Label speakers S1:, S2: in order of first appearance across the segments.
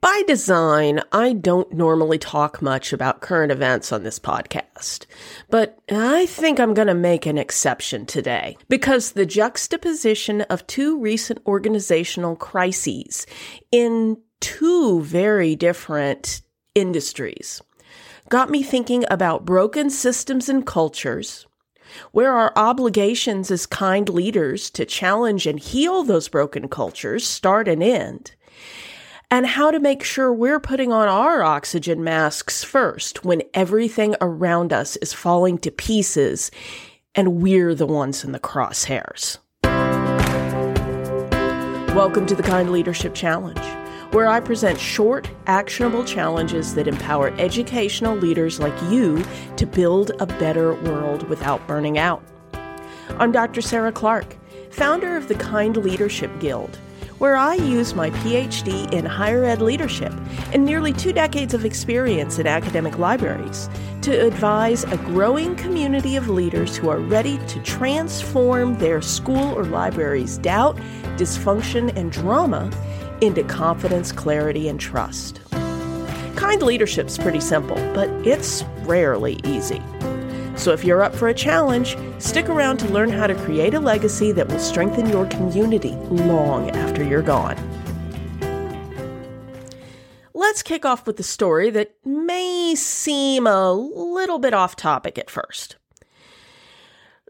S1: By design, I don't normally talk much about current events on this podcast, but I think I'm going to make an exception today because the juxtaposition of two recent organizational crises in two very different industries got me thinking about broken systems and cultures, where our obligations as kind leaders to challenge and heal those broken cultures start and end and how to make sure we're putting on our oxygen masks first when everything around us is falling to pieces and we're the ones in the crosshairs. Welcome to the Kind Leadership Challenge, where I present short, actionable challenges that empower educational leaders like you to build a better world without burning out. I'm Dr. Sarah Clark, founder of the Kind Leadership Guild where I use my PhD in higher ed leadership and nearly two decades of experience in academic libraries to advise a growing community of leaders who are ready to transform their school or library's doubt, dysfunction, and drama into confidence, clarity, and trust. Kind leadership's pretty simple, but it's rarely easy. So if you're up for a challenge, stick around to learn how to create a legacy that will strengthen your community long after you're gone. Let's kick off with a story that may seem a little bit off topic at first.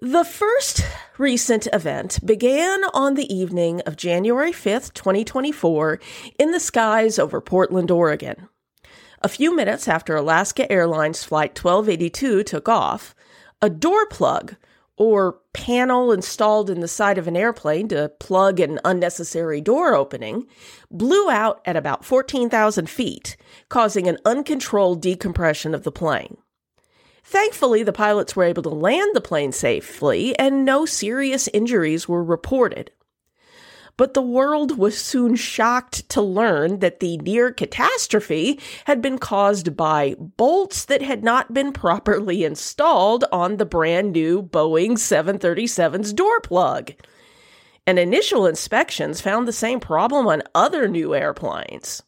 S1: The first recent event began on the evening of January 5th, 2024, in the skies over Portland, Oregon. A few minutes after Alaska Airlines Flight 1282 took off, a door plug or panel installed in the side of an airplane to plug an unnecessary door opening blew out at about 14,000 feet, causing an uncontrolled decompression of the plane. Thankfully, the pilots were able to land the plane safely and no serious injuries were reported. But the world was soon shocked to learn that the near catastrophe had been caused by bolts that had not been properly installed on the brand new Boeing 737's door plug. And initial inspections found the same problem on other new airplanes.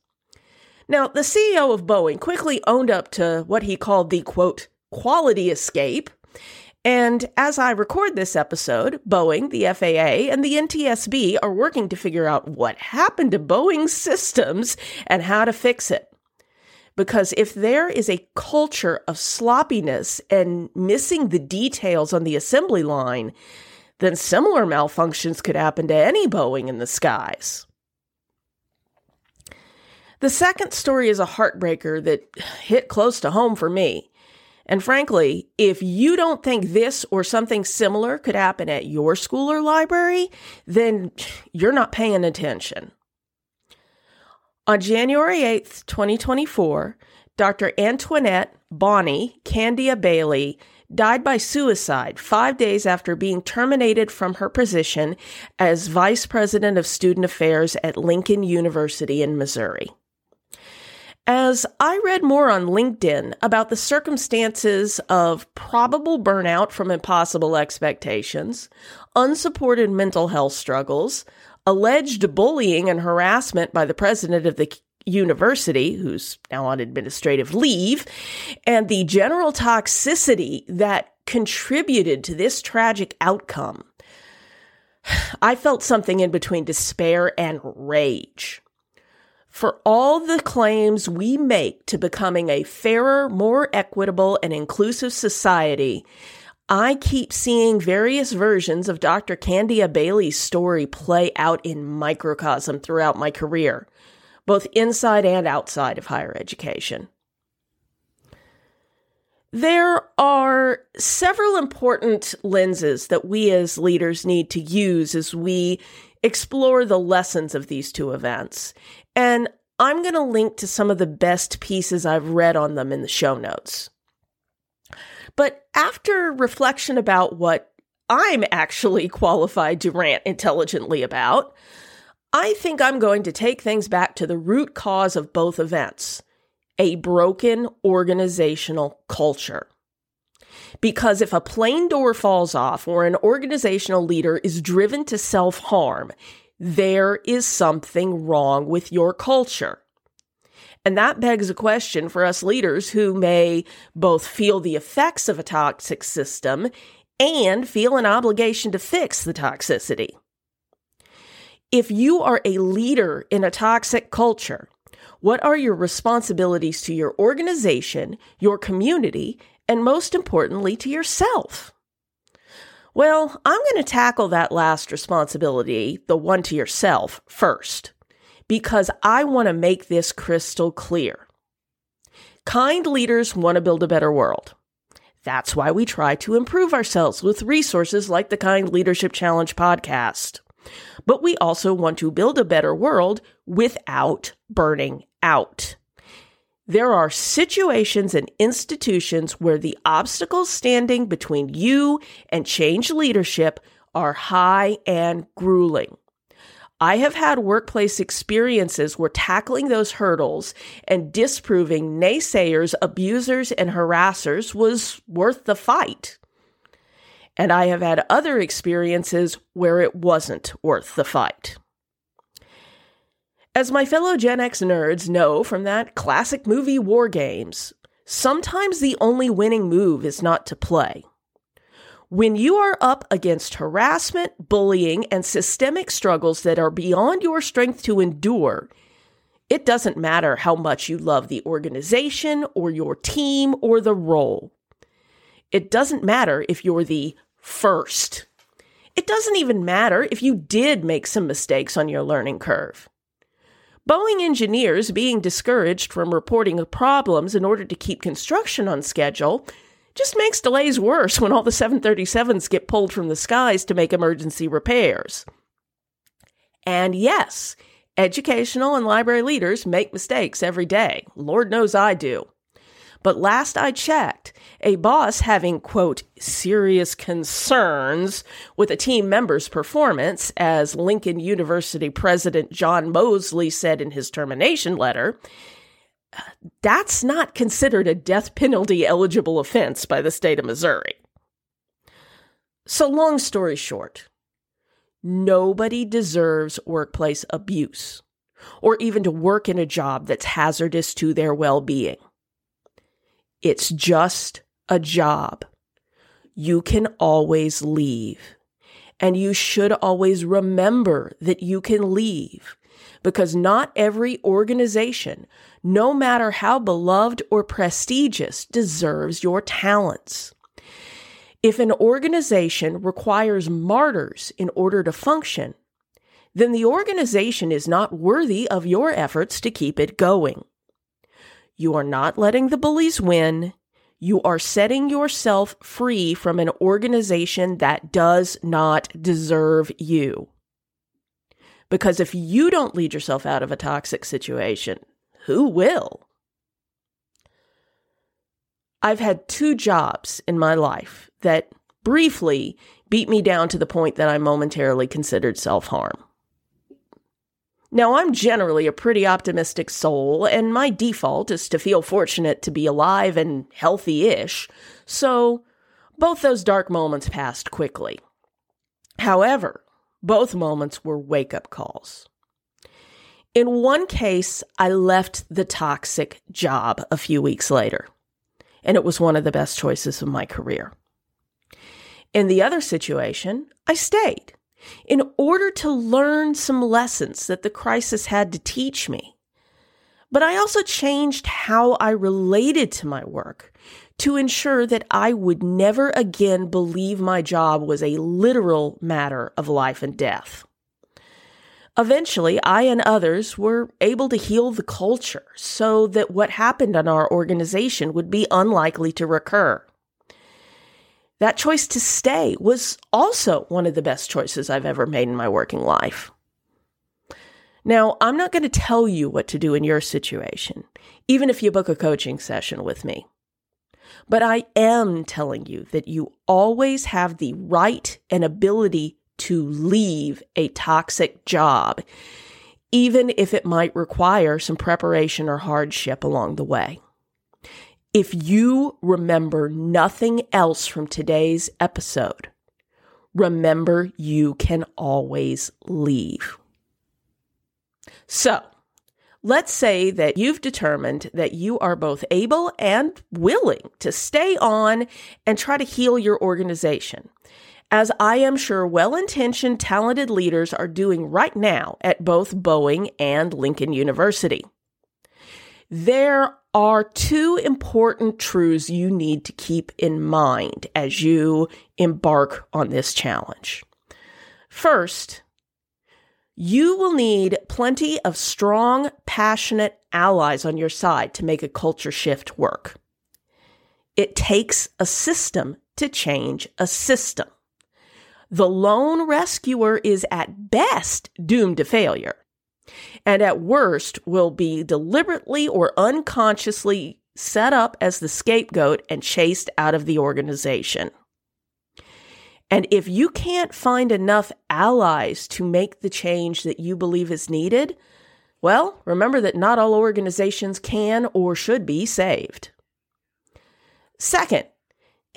S1: Now, the CEO of Boeing quickly owned up to what he called the quote, quality escape and as I record this episode, Boeing, the FAA, and the NTSB are working to figure out what happened to Boeing's systems and how to fix it. Because if there is a culture of sloppiness and missing the details on the assembly line, then similar malfunctions could happen to any Boeing in the skies. The second story is a heartbreaker that hit close to home for me. And frankly, if you don't think this or something similar could happen at your school or library, then you're not paying attention. On January 8th, 2024, Dr. Antoinette Bonnie Candia Bailey died by suicide five days after being terminated from her position as Vice President of Student Affairs at Lincoln University in Missouri. As I read more on LinkedIn about the circumstances of probable burnout from impossible expectations, unsupported mental health struggles, alleged bullying and harassment by the president of the university, who's now on administrative leave, and the general toxicity that contributed to this tragic outcome, I felt something in between despair and rage for all the claims we make to becoming a fairer, more equitable, and inclusive society, I keep seeing various versions of Dr. Candia Bailey's story play out in microcosm throughout my career, both inside and outside of higher education. There are several important lenses that we as leaders need to use as we explore the lessons of these two events. And I'm going to link to some of the best pieces I've read on them in the show notes. But after reflection about what I'm actually qualified to rant intelligently about, I think I'm going to take things back to the root cause of both events a broken organizational culture. Because if a plane door falls off or an organizational leader is driven to self harm, there is something wrong with your culture. And that begs a question for us leaders who may both feel the effects of a toxic system and feel an obligation to fix the toxicity. If you are a leader in a toxic culture, what are your responsibilities to your organization, your community, and most importantly, to yourself? Well, I'm going to tackle that last responsibility, the one to yourself, first, because I want to make this crystal clear. Kind leaders want to build a better world. That's why we try to improve ourselves with resources like the Kind Leadership Challenge podcast. But we also want to build a better world without burning out. There are situations and institutions where the obstacles standing between you and change leadership are high and grueling. I have had workplace experiences where tackling those hurdles and disproving naysayers, abusers, and harassers was worth the fight. And I have had other experiences where it wasn't worth the fight. As my fellow Gen X nerds know from that classic movie War Games, sometimes the only winning move is not to play. When you are up against harassment, bullying, and systemic struggles that are beyond your strength to endure, it doesn't matter how much you love the organization or your team or the role. It doesn't matter if you're the first. It doesn't even matter if you did make some mistakes on your learning curve. Boeing engineers being discouraged from reporting problems in order to keep construction on schedule just makes delays worse when all the 737s get pulled from the skies to make emergency repairs. And yes, educational and library leaders make mistakes every day. Lord knows I do. But last I checked, a boss having, quote, serious concerns with a team member's performance, as Lincoln University President John Moseley said in his termination letter, that's not considered a death penalty eligible offense by the state of Missouri. So, long story short, nobody deserves workplace abuse or even to work in a job that's hazardous to their well being. It's just a job. You can always leave. And you should always remember that you can leave because not every organization, no matter how beloved or prestigious, deserves your talents. If an organization requires martyrs in order to function, then the organization is not worthy of your efforts to keep it going. You are not letting the bullies win. You are setting yourself free from an organization that does not deserve you. Because if you don't lead yourself out of a toxic situation, who will? I've had two jobs in my life that briefly beat me down to the point that I momentarily considered self harm. Now, I'm generally a pretty optimistic soul, and my default is to feel fortunate to be alive and healthy ish, so both those dark moments passed quickly. However, both moments were wake up calls. In one case, I left the toxic job a few weeks later, and it was one of the best choices of my career. In the other situation, I stayed in order to learn some lessons that the crisis had to teach me. But I also changed how I related to my work to ensure that I would never again believe my job was a literal matter of life and death. Eventually, I and others were able to heal the culture so that what happened in our organization would be unlikely to recur. That choice to stay was also one of the best choices I've ever made in my working life. Now, I'm not going to tell you what to do in your situation, even if you book a coaching session with me. But I am telling you that you always have the right and ability to leave a toxic job, even if it might require some preparation or hardship along the way. If you remember nothing else from today's episode, remember you can always leave. So, Let's say that you've determined that you are both able and willing to stay on and try to heal your organization, as I am sure well intentioned, talented leaders are doing right now at both Boeing and Lincoln University. There are two important truths you need to keep in mind as you embark on this challenge. First, you will need plenty of strong, passionate allies on your side to make a culture shift work. It takes a system to change a system. The lone rescuer is at best doomed to failure, and at worst will be deliberately or unconsciously set up as the scapegoat and chased out of the organization. And if you can't find enough allies to make the change that you believe is needed, well, remember that not all organizations can or should be saved. Second,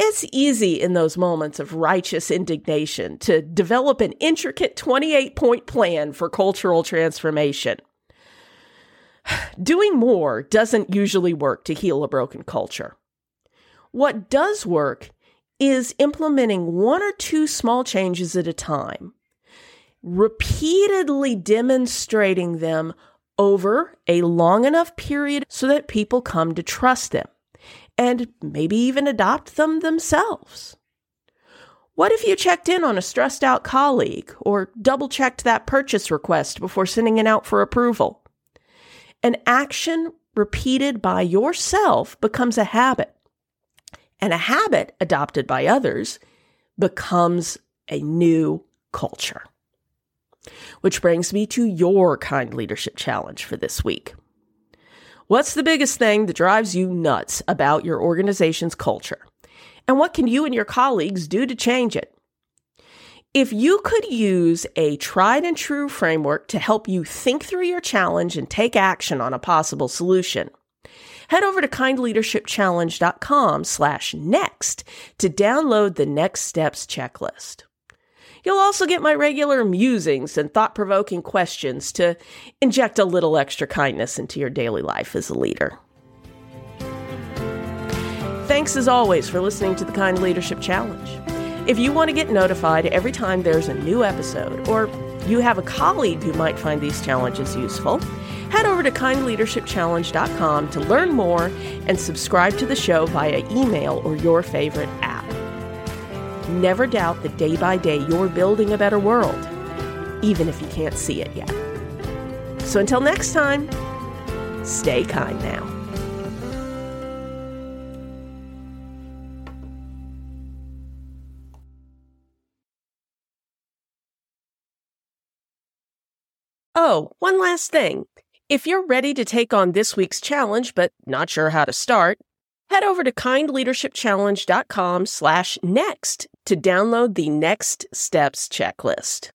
S1: it's easy in those moments of righteous indignation to develop an intricate 28 point plan for cultural transformation. Doing more doesn't usually work to heal a broken culture. What does work is implementing one or two small changes at a time, repeatedly demonstrating them over a long enough period so that people come to trust them and maybe even adopt them themselves. What if you checked in on a stressed out colleague or double checked that purchase request before sending it out for approval? An action repeated by yourself becomes a habit and a habit adopted by others becomes a new culture. Which brings me to your kind leadership challenge for this week. What's the biggest thing that drives you nuts about your organization's culture? And what can you and your colleagues do to change it? If you could use a tried and true framework to help you think through your challenge and take action on a possible solution, head over to kindleadershipchallenge.com slash next to download the next steps checklist. You'll also get my regular musings and thought provoking questions to inject a little extra kindness into your daily life as a leader. Thanks as always for listening to the Kind Leadership Challenge. If you want to get notified every time there's a new episode, or you have a colleague who might find these challenges useful, head over to kindleadershipchallenge.com to learn more and subscribe to the show via email or your favorite app. Never doubt that day by day you're building a better world, even if you can't see it yet. So until next time, stay kind now. Oh, one last thing. If you're ready to take on this week's challenge but not sure how to start, head over to kindleadershipchallenge.com slash next to download the next steps checklist.